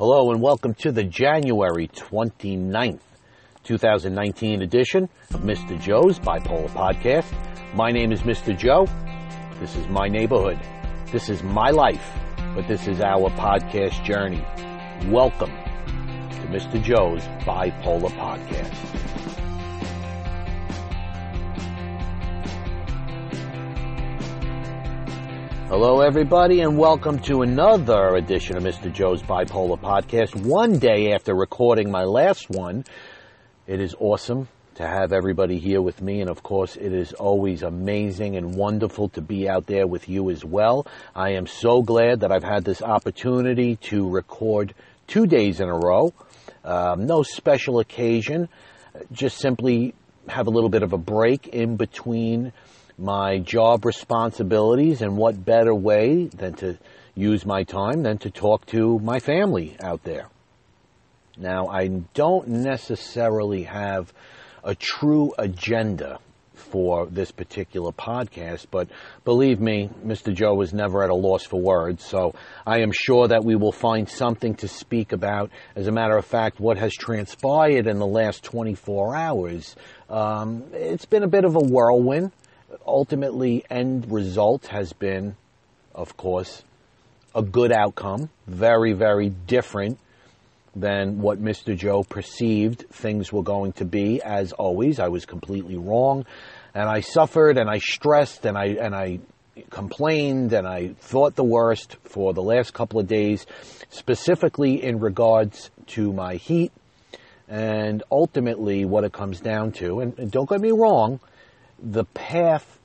Hello and welcome to the January 29th, 2019 edition of Mr. Joe's Bipolar Podcast. My name is Mr. Joe. This is my neighborhood. This is my life, but this is our podcast journey. Welcome to Mr. Joe's Bipolar Podcast. Hello, everybody, and welcome to another edition of Mr. Joe's Bipolar Podcast. One day after recording my last one, it is awesome to have everybody here with me, and of course, it is always amazing and wonderful to be out there with you as well. I am so glad that I've had this opportunity to record two days in a row. Um, no special occasion, just simply have a little bit of a break in between my job responsibilities, and what better way than to use my time than to talk to my family out there. Now, I don't necessarily have a true agenda for this particular podcast, but believe me, Mr. Joe was never at a loss for words, so I am sure that we will find something to speak about. As a matter of fact, what has transpired in the last 24 hours, um, it's been a bit of a whirlwind ultimately end result has been, of course, a good outcome. Very, very different than what Mr. Joe perceived things were going to be. As always, I was completely wrong, and I suffered, and I stressed, and I and I complained, and I thought the worst for the last couple of days, specifically in regards to my heat. And ultimately, what it comes down to, and, and don't get me wrong, the path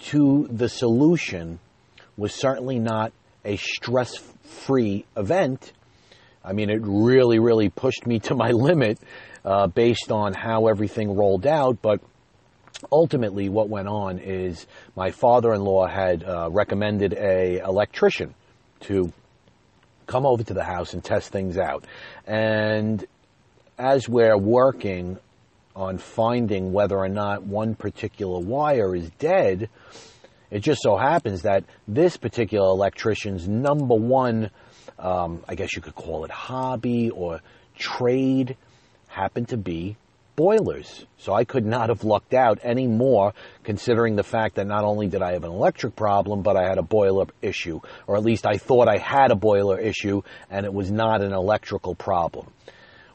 to the solution was certainly not a stress free event. I mean, it really, really pushed me to my limit uh, based on how everything rolled out. But ultimately, what went on is my father in law had uh, recommended a electrician to come over to the house and test things out. And as we're working on finding whether or not one particular wire is dead, it just so happens that this particular electrician's number one, um, I guess you could call it hobby or trade, happened to be boilers. So I could not have lucked out any more considering the fact that not only did I have an electric problem, but I had a boiler issue. Or at least I thought I had a boiler issue and it was not an electrical problem.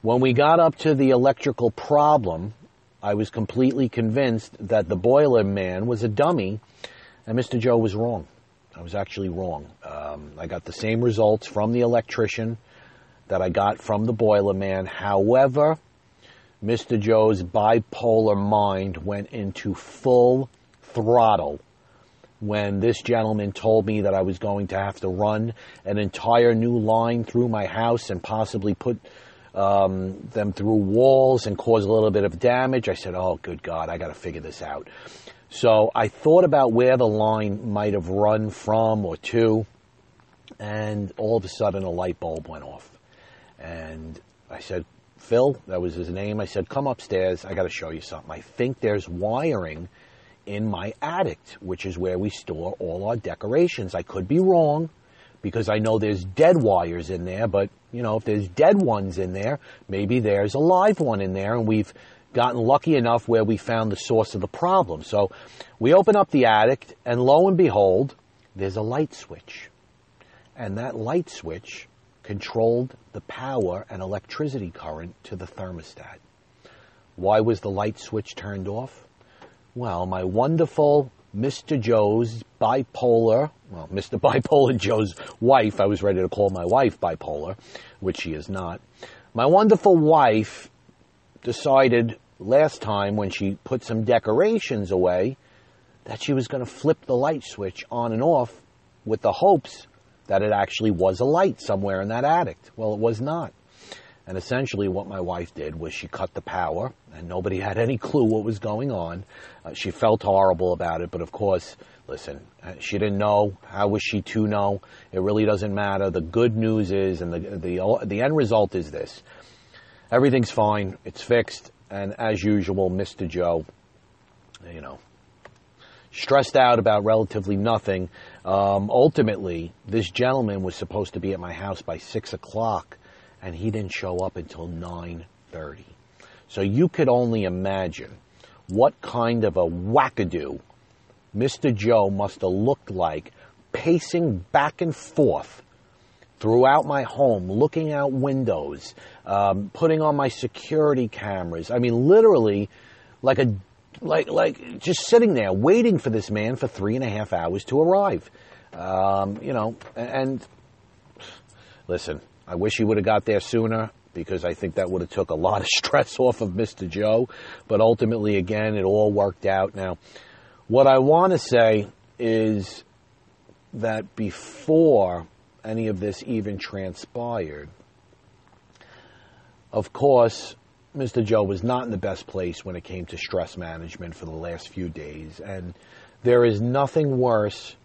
When we got up to the electrical problem, I was completely convinced that the boiler man was a dummy and Mr. Joe was wrong. I was actually wrong. Um, I got the same results from the electrician that I got from the boiler man. However, Mr. Joe's bipolar mind went into full throttle when this gentleman told me that I was going to have to run an entire new line through my house and possibly put um, them through walls and cause a little bit of damage. I said, oh, good God, I got to figure this out. So I thought about where the line might have run from or to, and all of a sudden a light bulb went off. And I said, Phil, that was his name. I said, come upstairs. I got to show you something. I think there's wiring in my attic, which is where we store all our decorations. I could be wrong because I know there's dead wires in there, but you know, if there's dead ones in there, maybe there's a live one in there and we've gotten lucky enough where we found the source of the problem. So we open up the attic and lo and behold, there's a light switch. And that light switch controlled the power and electricity current to the thermostat. Why was the light switch turned off? Well, my wonderful Mr. Joe's bipolar, well, Mr. Bipolar Joe's wife, I was ready to call my wife bipolar, which she is not. My wonderful wife decided last time when she put some decorations away that she was going to flip the light switch on and off with the hopes that it actually was a light somewhere in that attic. Well, it was not. And essentially, what my wife did was she cut the power, and nobody had any clue what was going on. Uh, she felt horrible about it, but of course, listen, uh, she didn't know. How was she to know? It really doesn't matter. The good news is, and the the the end result is this: everything's fine. It's fixed, and as usual, Mr. Joe, you know, stressed out about relatively nothing. Um, ultimately, this gentleman was supposed to be at my house by six o'clock and he didn't show up until 9:30. So you could only imagine what kind of a wackadoo Mr. Joe must have looked like pacing back and forth throughout my home, looking out windows, um, putting on my security cameras. I mean, literally, like a like like just sitting there waiting for this man for three and a half hours to arrive. Um, you know, and listen, I wish he would have got there sooner because I think that would have took a lot of stress off of Mr. Joe. But ultimately, again, it all worked out. Now, what I want to say is that before any of this even transpired, of course, Mr. Joe was not in the best place when it came to stress management for the last few days. And there is nothing worse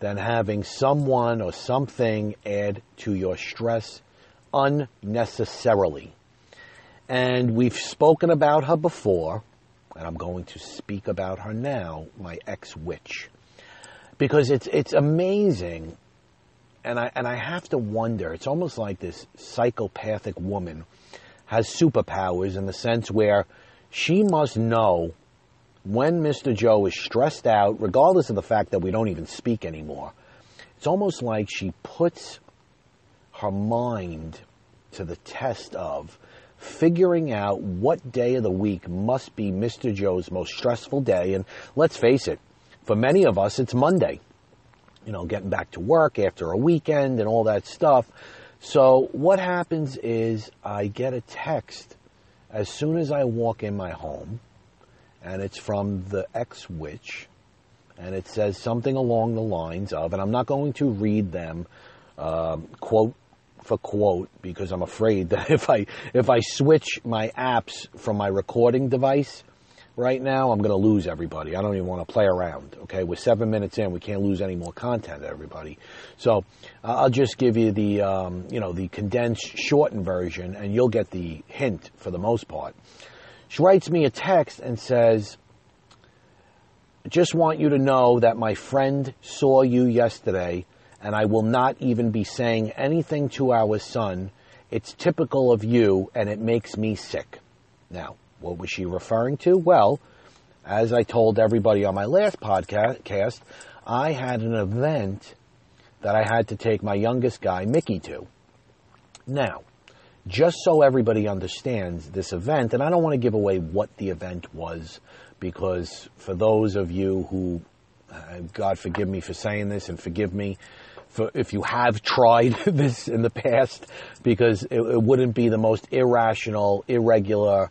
than having someone or something add to your stress unnecessarily. And we've spoken about her before, and I'm going to speak about her now, my ex witch. Because it's it's amazing and I and I have to wonder, it's almost like this psychopathic woman has superpowers in the sense where she must know when Mr. Joe is stressed out, regardless of the fact that we don't even speak anymore. It's almost like she puts her mind to the test of figuring out what day of the week must be Mr. Joe's most stressful day. And let's face it, for many of us, it's Monday. You know, getting back to work after a weekend and all that stuff. So what happens is I get a text as soon as I walk in my home, and it's from the ex witch, and it says something along the lines of, and I'm not going to read them um, quote for quote because I'm afraid that if I if I switch my apps from my recording device right now, I'm going to lose everybody. I don't even want to play around. Okay, we're seven minutes in. We can't lose any more content, everybody. So I'll just give you the um, you know the condensed, shortened version, and you'll get the hint for the most part. She writes me a text and says, "Just want you to know that my friend saw you yesterday." And I will not even be saying anything to our son. It's typical of you, and it makes me sick. Now, what was she referring to? Well, as I told everybody on my last podcast, I had an event that I had to take my youngest guy, Mickey, to. Now, just so everybody understands this event, and I don't want to give away what the event was, because for those of you who, uh, God forgive me for saying this and forgive me for if you have tried this in the past, because it, it wouldn't be the most irrational, irregular,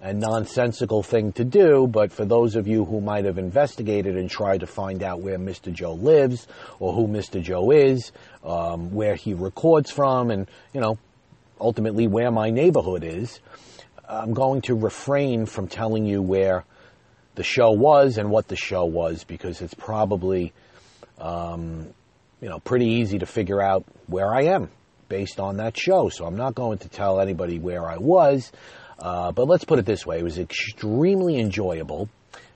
and nonsensical thing to do, but for those of you who might have investigated and tried to find out where Mr. Joe lives or who Mr. Joe is, um, where he records from, and, you know, ultimately where my neighborhood is, I'm going to refrain from telling you where the show was and what the show was because it's probably, um, you know, pretty easy to figure out where I am based on that show. So I'm not going to tell anybody where I was. Uh, but let's put it this way it was extremely enjoyable.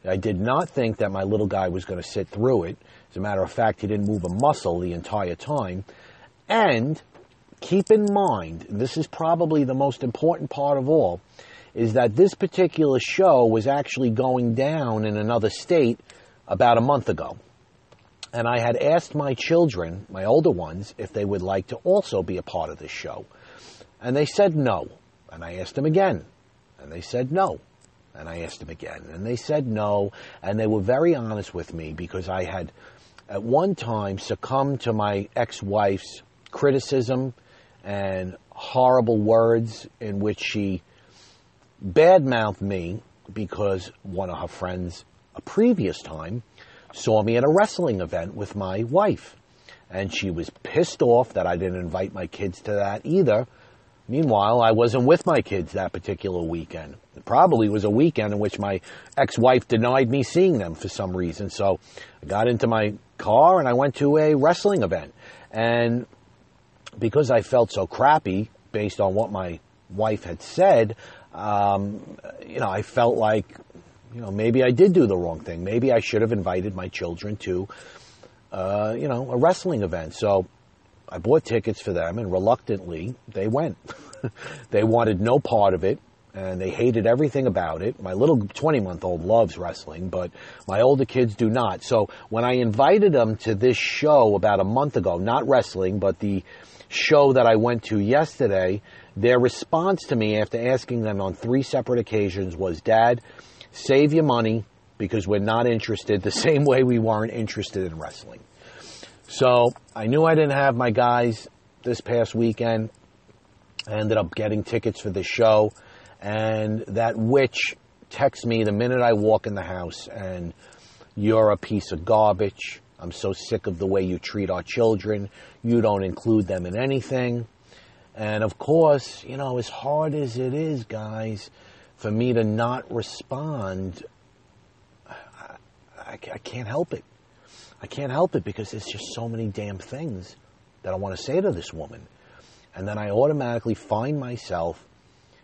I did not think that my little guy was going to sit through it. As a matter of fact, he didn't move a muscle the entire time. And keep in mind, this is probably the most important part of all, is that this particular show was actually going down in another state about a month ago. And I had asked my children, my older ones, if they would like to also be a part of this show. And they said no. And I asked them again. And they said no. And I asked them again. And they said no. And they were very honest with me because I had at one time succumbed to my ex wife's criticism and horrible words in which she badmouthed me because one of her friends a previous time saw me at a wrestling event with my wife. And she was pissed off that I didn't invite my kids to that either Meanwhile, I wasn't with my kids that particular weekend. It probably was a weekend in which my ex-wife denied me seeing them for some reason. So I got into my car and I went to a wrestling event. And because I felt so crappy based on what my wife had said, um, you know, I felt like, you know, maybe I did do the wrong thing. Maybe I should have invited my children to, uh, you know, a wrestling event. So I bought tickets for them, and reluctantly they went. they wanted no part of it and they hated everything about it. My little 20 month old loves wrestling, but my older kids do not. So when I invited them to this show about a month ago, not wrestling, but the show that I went to yesterday, their response to me after asking them on three separate occasions was, Dad, save your money because we're not interested the same way we weren't interested in wrestling. So I knew I didn't have my guys this past weekend. I ended up getting tickets for the show and that witch texts me the minute I walk in the house and you're a piece of garbage. I'm so sick of the way you treat our children. You don't include them in anything. And of course, you know, as hard as it is, guys, for me to not respond, I, I, I can't help it. I can't help it because there's just so many damn things that I want to say to this woman. And then I automatically find myself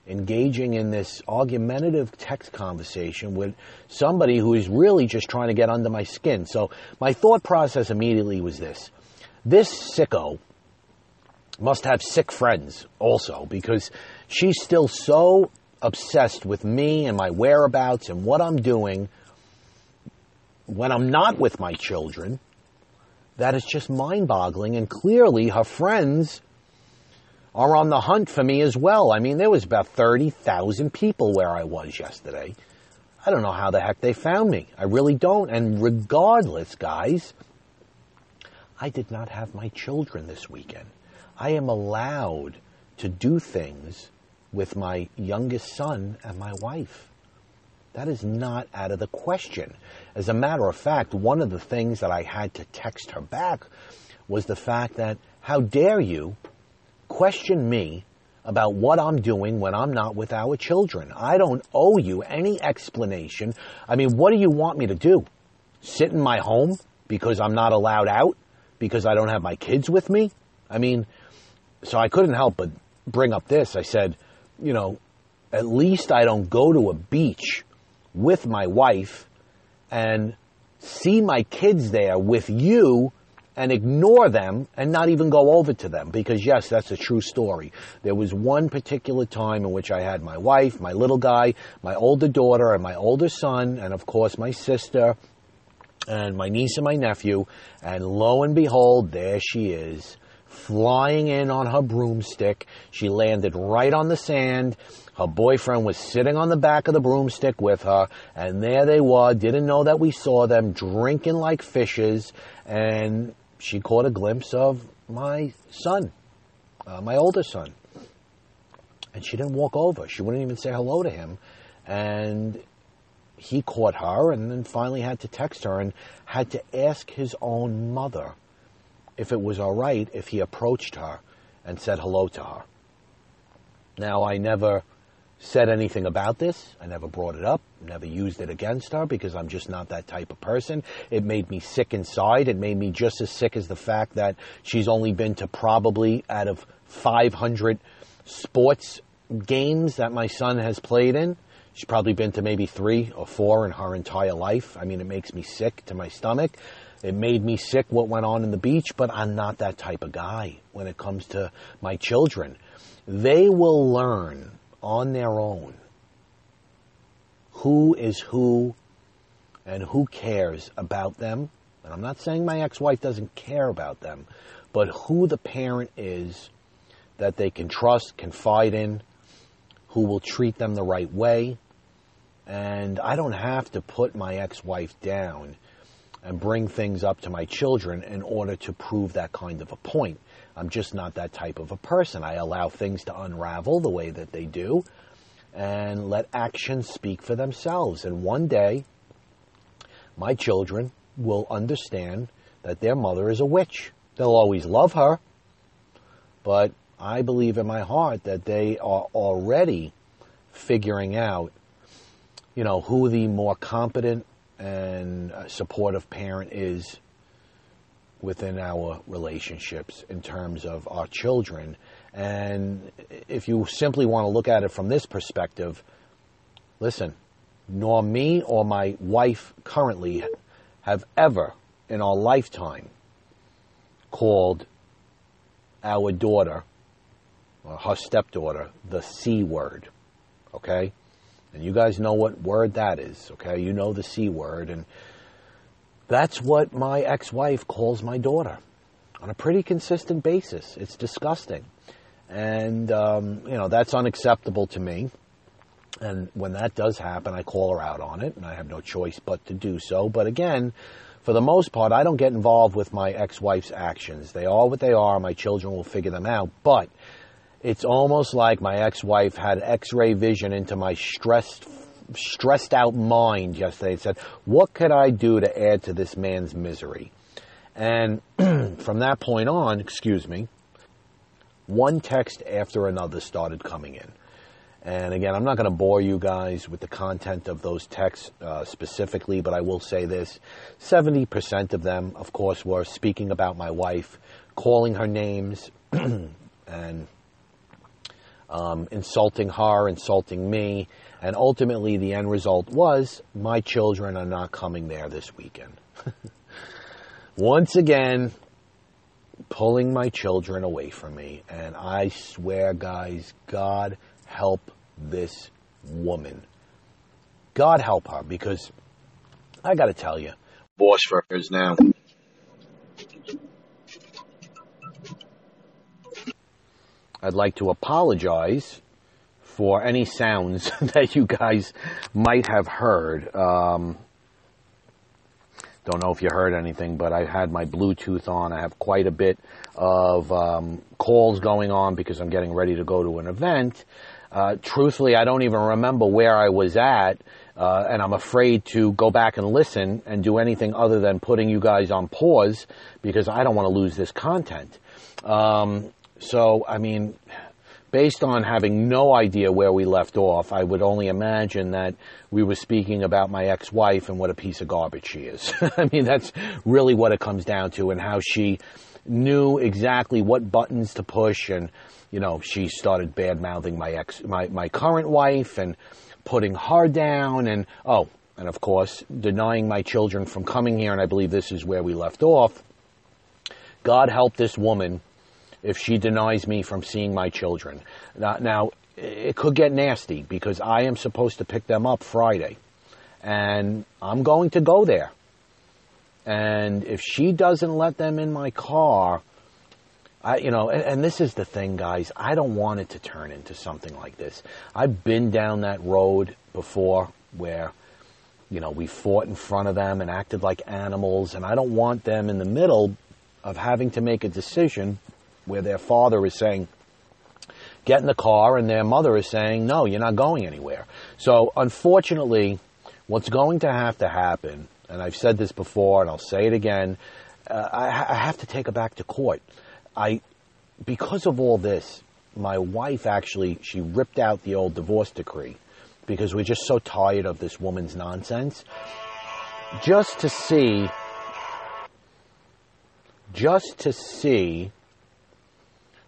engaging in this argumentative text conversation with somebody who is really just trying to get under my skin. So my thought process immediately was this. This sicko must have sick friends also because she's still so obsessed with me and my whereabouts and what I'm doing when I'm not with my children that is just mind boggling. And clearly her friends are on the hunt for me as well. I mean, there was about 30,000 people where I was yesterday. I don't know how the heck they found me. I really don't. And regardless, guys, I did not have my children this weekend. I am allowed to do things with my youngest son and my wife. That is not out of the question. As a matter of fact, one of the things that I had to text her back was the fact that, how dare you question me about what I'm doing when I'm not with our children. I don't owe you any explanation. I mean, what do you want me to do? Sit in my home because I'm not allowed out? Because I don't have my kids with me? I mean, so I couldn't help but bring up this. I said, you know, at least I don't go to a beach with my wife and see my kids there with you and ignore them and not even go over to them. Because yes, that's a true story. There was one particular time in which I had my wife, my little guy, my older daughter and my older son, and of course my sister and my niece and my nephew, and lo and behold, there she is flying in on her broomstick. She landed right on the sand. Her boyfriend was sitting on the back of the broomstick with her, and there they were, didn't know that we saw them, drinking like fishes, and she caught a glimpse of my son, uh, my older son. And she didn't walk over. She wouldn't even say hello to him. And he caught her and then finally had to text her and had to ask his own mother if it was all right if he approached her and said hello to her. Now, I never said anything about this. I never brought it up, never used it against her because I'm just not that type of person. It made me sick inside. It made me just as sick as the fact that she's only been to probably out of 500 sports games that my son has played in. She's probably been to maybe three or four in her entire life. I mean, it makes me sick to my stomach. It made me sick what went on in the beach, but I'm not that type of guy when it comes to my children. They will learn on their own who is who and who cares about them. And I'm not saying my ex-wife doesn't care about them, but who the parent is that they can trust, confide in, who will treat them the right way. And I don't have to put my ex-wife down and bring things up to my children in order to prove that kind of a point. I'm just not that type of a person. I allow things to unravel the way that they do and let actions speak for themselves. And one day, my children will understand that their mother is a witch. They'll always love her, but I believe in my heart that they are already figuring out, you know, who the more competent and uh, supportive parent is within our relationships in terms of our children. And if you simply want to look at it from this perspective, listen, nor me or my wife currently have ever in our lifetime called our daughter, or her stepdaughter, the C word. Okay? And you guys know what word that is, okay? You know the C word. And that's what my ex wife calls my daughter on a pretty consistent basis. It's disgusting. And, um, you know, that's unacceptable to me. And when that does happen, I call her out on it, and I have no choice but to do so. But again, for the most part, I don't get involved with my ex wife's actions. They are what they are. My children will figure them out. But it's almost like my ex wife had x ray vision into my stressed, stressed out mind yesterday and said, What could I do to add to this man's misery? And from that point on, excuse me, one text after another started coming in. And again, I'm not going to bore you guys with the content of those texts uh, specifically, but I will say this 70% of them, of course, were speaking about my wife, calling her names, and um, insulting her, insulting me. And ultimately, the end result was my children are not coming there this weekend. Once again, pulling my children away from me. And I swear, guys, God help this woman. God help her because I got to tell you, boss fuckers now. I'd like to apologize for any sounds that you guys might have heard. Um, don't know if you heard anything, but I had my Bluetooth on. I have quite a bit of um, calls going on because I'm getting ready to go to an event. Uh, truthfully, I don't even remember where I was at, uh, and I'm afraid to go back and listen and do anything other than putting you guys on pause because I don't want to lose this content. Um, so, I mean, based on having no idea where we left off, I would only imagine that we were speaking about my ex-wife and what a piece of garbage she is. I mean, that's really what it comes down to and how she knew exactly what buttons to push and, you know, she started bad mouthing my ex, my, my current wife and putting her down and, oh, and of course, denying my children from coming here. And I believe this is where we left off. God help this woman if she denies me from seeing my children. Now, it could get nasty because I am supposed to pick them up Friday. And I'm going to go there. And if she doesn't let them in my car, I, you know, and, and, this is the thing, guys. I don't want it to turn into something like this. I've been down that road before where, you know, we fought in front of them and acted like animals, and I don't want them in the middle of having to make a decision where their father is saying, get in the car, and their mother is saying, no, you're not going anywhere. So, unfortunately, what's going to have to happen, and I've said this before, and I'll say it again, uh, I, I have to take her back to court. I, because of all this, my wife actually she ripped out the old divorce decree because we're just so tired of this woman's nonsense. Just to see, just to see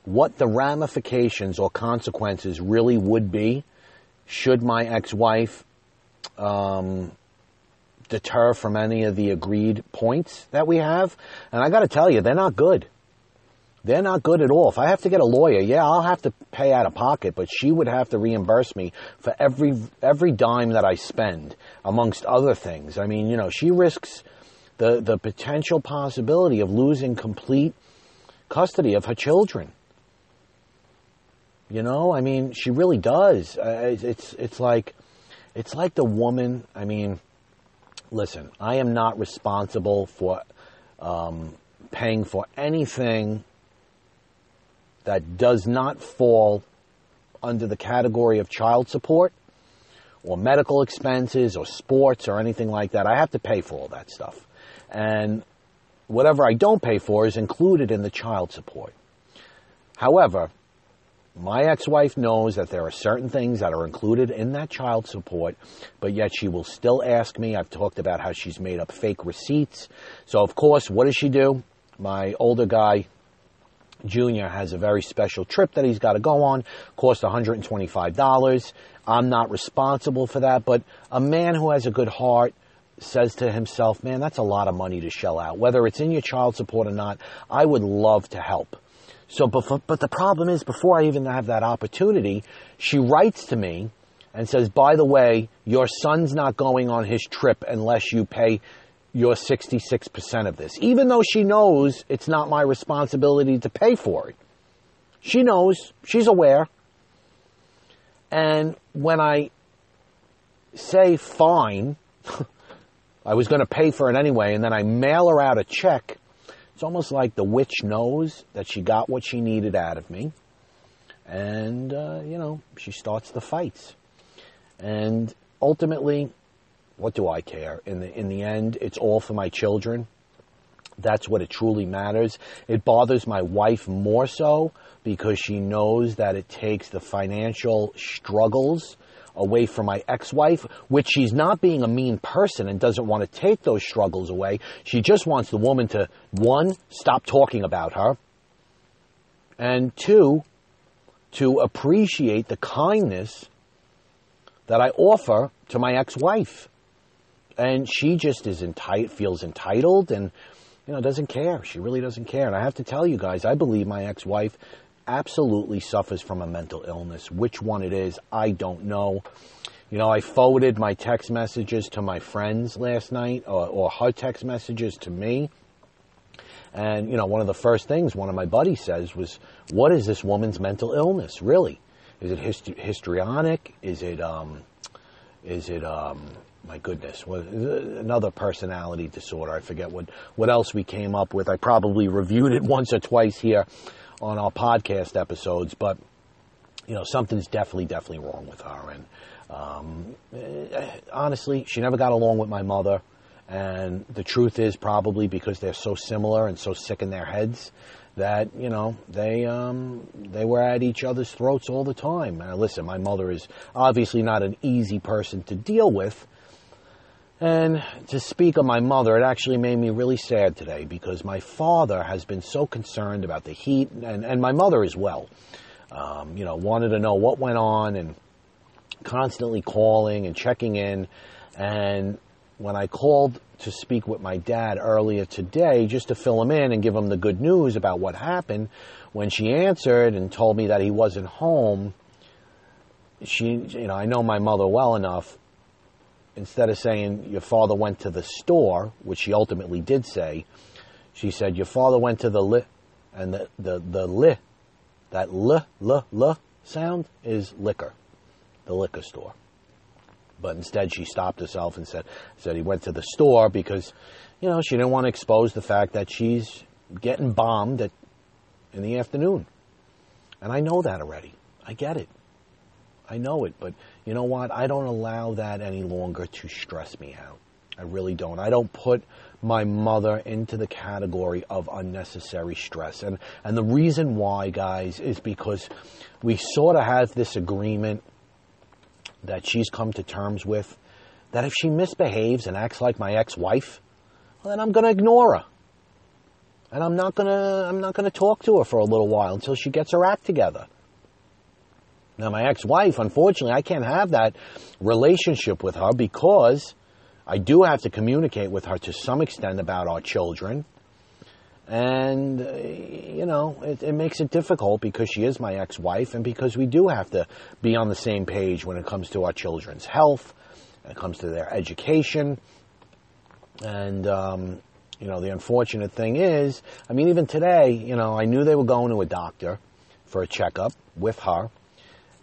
what the ramifications or consequences really would be should my ex-wife um, deter from any of the agreed points that we have. And I got to tell you, they're not good. They're not good at all. If I have to get a lawyer, yeah, I'll have to pay out of pocket, but she would have to reimburse me for every every dime that I spend, amongst other things. I mean, you know, she risks the the potential possibility of losing complete custody of her children. You know, I mean, she really does. Uh, it's it's like it's like the woman. I mean, listen, I am not responsible for um, paying for anything that does not fall under the category of child support or medical expenses or sports or anything like that. I have to pay for all that stuff. And whatever I don't pay for is included in the child support. However, my ex-wife knows that there are certain things that are included in that child support, but yet she will still ask me. I've talked about how she's made up fake receipts. So of course, what does she do? My older guy, Junior, has a very special trip that he's got to go on. Cost $125. I'm not responsible for that, but a man who has a good heart says to himself, man, that's a lot of money to shell out. Whether it's in your child support or not, I would love to help. So, before, but the problem is, before I even have that opportunity, she writes to me and says, by the way, your son's not going on his trip unless you pay your 66% of this. Even though she knows it's not my responsibility to pay for it. She knows, she's aware. And when I say fine, I was going to pay for it anyway, and then I mail her out a check, it's almost like the witch knows that she got what she needed out of me. And, uh, you know, she starts the fights. And ultimately, what do I care? In the, in the end, it's all for my children. That's what it truly matters. It bothers my wife more so because she knows that it takes the financial struggles away from my ex-wife, which she's not being a mean person and doesn't want to take those struggles away. She just wants the woman to, one, stop talking about her, and two, to appreciate the kindness that I offer to my ex-wife. And she just is entitled, feels entitled and, you know, doesn't care. She really doesn't care. And I have to tell you guys, I believe my ex-wife absolutely suffers from a mental illness. Which one it is, I don't know. You know, I forwarded my text messages to my friends last night, or, or her text messages to me. And, you know, one of the first things one of my buddies says was, What is this woman's mental illness, really? Is it hist- histrionic? Is it, um, is it, um, my goodness, another personality disorder? I forget what, what else we came up with. I probably reviewed it once or twice here on our podcast episodes, but, you know, something's definitely, definitely wrong with her. And, um, eh, honestly, she never got along with my mother. And the truth is probably because they're so similar and so sick in their heads that you know they um, they were at each other's throats all the time. Now, listen, my mother is obviously not an easy person to deal with, and to speak of my mother, it actually made me really sad today because my father has been so concerned about the heat, and, and my mother as well. Um, you know, wanted to know what went on and constantly calling and checking in. And when I called to speak with my dad earlier today just to fill him in and give him the good news about what happened. When she answered and told me that he wasn't home, she, you know, I know my mother well enough. Instead of saying your father went to the store, which she ultimately did say, she said your father went to the li, and the the the li, that l l l sound is liquor, the liquor store. But instead, she stopped herself and said, said he went to the store because, you know, she didn't want to expose the fact that she's getting bombed at, in the afternoon. And I know that already. I get it. I know it. But you know what? I don't allow that any longer to stress me out. I really don't. I don't put my mother into the category of unnecessary stress. And, and the reason why, guys, is because we sort of have this agreement that she's come to terms with that if she misbehaves and acts like my ex-wife, well, then I'm going to ignore her. And I'm not going to I'm not going to talk to her for a little while until she gets her act together. Now my ex-wife, unfortunately, I can't have that relationship with her because I do have to communicate with her to some extent about our children. And, uh, you know, it, it, makes it difficult because she is my ex-wife and because we do have to be on the same page when it comes to our children's health, when it comes to their education. And, um, you know, the unfortunate thing is, I mean, even today, you know, I knew they were going to a doctor for a checkup with her.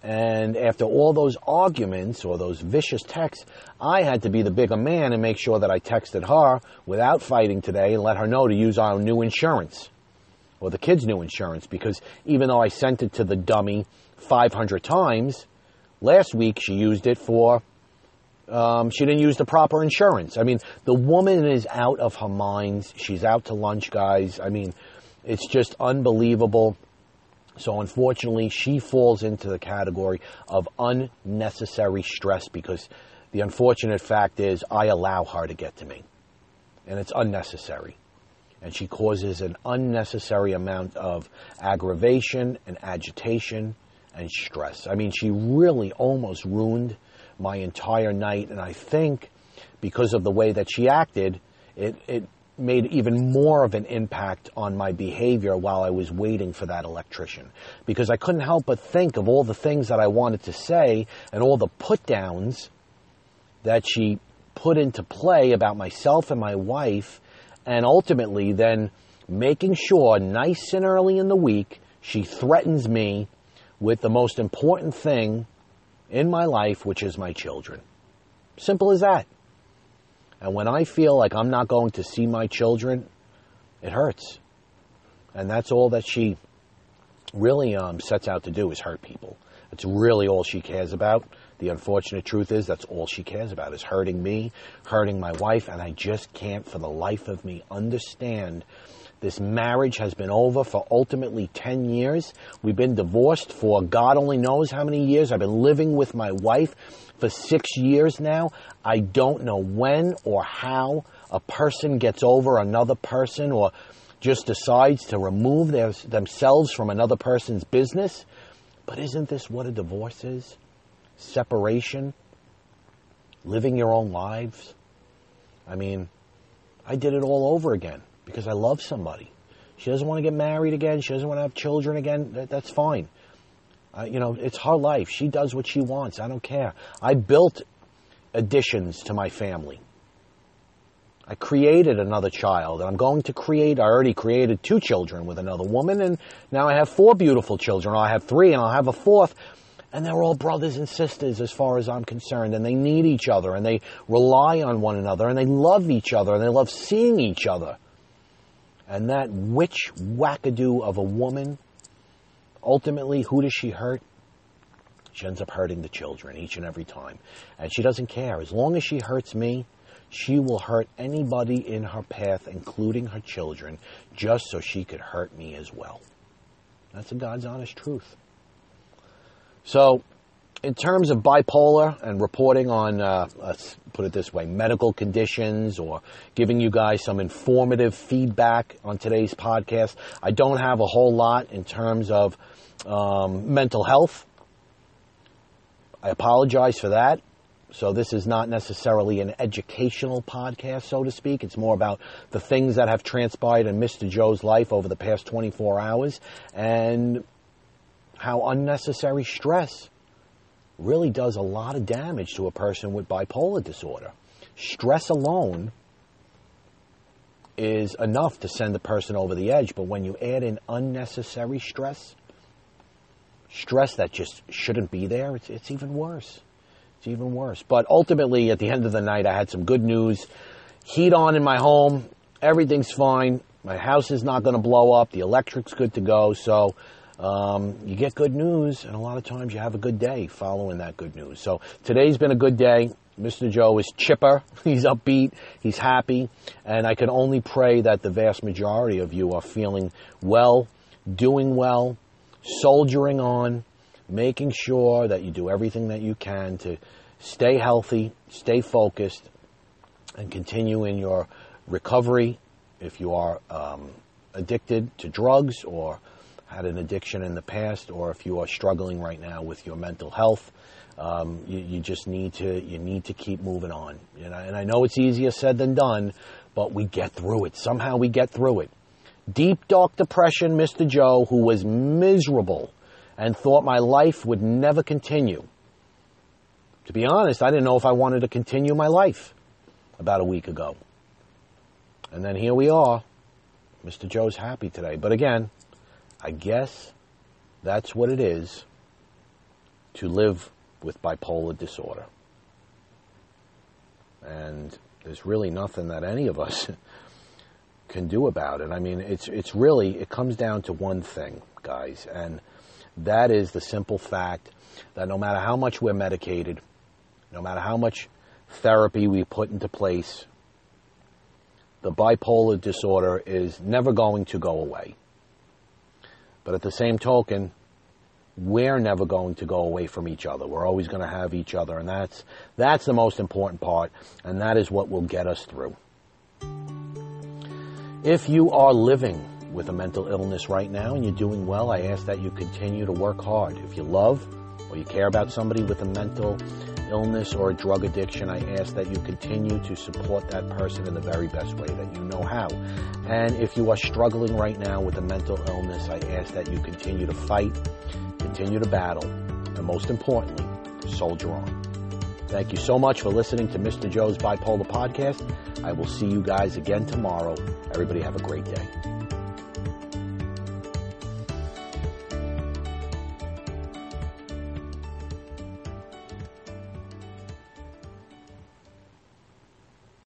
And after all those arguments or those vicious texts, I had to be the bigger man and make sure that I texted her without fighting today and let her know to use our new insurance or the kids' new insurance because even though I sent it to the dummy 500 times, last week she used it for, um, she didn't use the proper insurance. I mean, the woman is out of her mind. She's out to lunch, guys. I mean, it's just unbelievable. So unfortunately, she falls into the category of unnecessary stress because the unfortunate fact is I allow her to get to me. And it's unnecessary. And she causes an unnecessary amount of aggravation and agitation and stress. I mean, she really almost ruined my entire night. And I think because of the way that she acted, it, it made even more of an impact on my behavior while I was waiting for that electrician. Because I couldn't help but think of all the things that I wanted to say and all the put downs that she put into play about myself and my wife, and ultimately then making sure nice and early in the week she threatens me with the most important thing in my life, which is my children. Simple as that. And when I feel like I'm not going to see my children, it hurts. And that's all that she really um, sets out to do is hurt people. It's really all she cares about. The unfortunate truth is that's all she cares about is hurting me, hurting my wife, and I just can't for the life of me understand this marriage has been over for ultimately 10 years. We've been divorced for God only knows how many years. I've been living with my wife for six years now. I don't know when or how a person gets over another person or just decides to remove their, themselves from another person's business. But isn't this what a divorce is? Separation? Living your own lives? I mean, I did it all over again because I love somebody. She doesn't want to get married again. She doesn't want to have children again. That, that's fine. Uh, you know, it's her life. She does what she wants. I don't care. I built additions to my family. I created another child, and I'm going to create, I already created two children with another woman, and now I have four beautiful children. I have three, and I'll have a fourth. And they're all brothers and sisters as far as I'm concerned, and they need each other, and they rely on one another, and they love each other, and they love seeing each other. And that witch wackadoo of a woman, ultimately, who does she hurt? She ends up hurting the children each and every time. And she doesn't care. As long as she hurts me, she will hurt anybody in her path, including her children, just so she could hurt me as well. That's a God's honest truth. So, in terms of bipolar and reporting on, uh, let's put it this way, medical conditions or giving you guys some informative feedback on today's podcast, I don't have a whole lot in terms of um, mental health. I apologize for that. So this is not necessarily an educational podcast, so to speak. It's more about the things that have transpired in Mr. Joe's life over the past 24 hours and how unnecessary stress really does a lot of damage to a person with bipolar disorder. Stress alone is enough to send a person over the edge, but when you add in unnecessary stress, stress that just shouldn't be there, it's, it's even worse. It's even worse. But ultimately, at the end of the night, I had some good news. Heat on in my home. Everything's fine. My house is not going to blow up. The electric's good to go. So um, you get good news, and a lot of times you have a good day following that good news. So today's been a good day. Mr. Joe is chipper. He's upbeat. He's happy. And I can only pray that the vast majority of you are feeling well, doing well, soldiering on, making sure that you do everything that you can to stay healthy, stay focused, and continue in your recovery if you are um, addicted to drugs or had an addiction in the past or if you are struggling right now with your mental health. Um, you, you, just need to you need to keep moving on. You know, and I know it's easier said than done, but we get through it. Somehow we get through it. Deep dark depression, Mr. Joe, who was miserable and thought my life would never continue. To be honest, I didn't know if I wanted to continue my life about a week ago. And then here we are. Mr. Joe's happy today. But again, I guess that's what it is to live with bipolar disorder. And there's really nothing that any of us can do about it. I mean, it's it's really it comes down to one thing, guys, and that is the simple fact that no matter how much we're medicated, no matter how much therapy we put into place, the bipolar disorder is never going to go away. But at the same token, we're never going to go away from each other. We're always going to have each other, and that's that's the most important part, and that is what will get us through. If you are living with a mental illness right now and you're doing well, I ask that you continue to work hard. If you love or you care about somebody with a mental illness or a drug addiction, I ask that you continue to support that person in the very best way that you know how. And if you are struggling right now with a mental illness, I ask that you continue to fight, continue to battle, and most importantly, soldier on. Thank you so much for listening to Mr. Joe's Bipolar Podcast. I will see you guys again tomorrow. Everybody have a great day.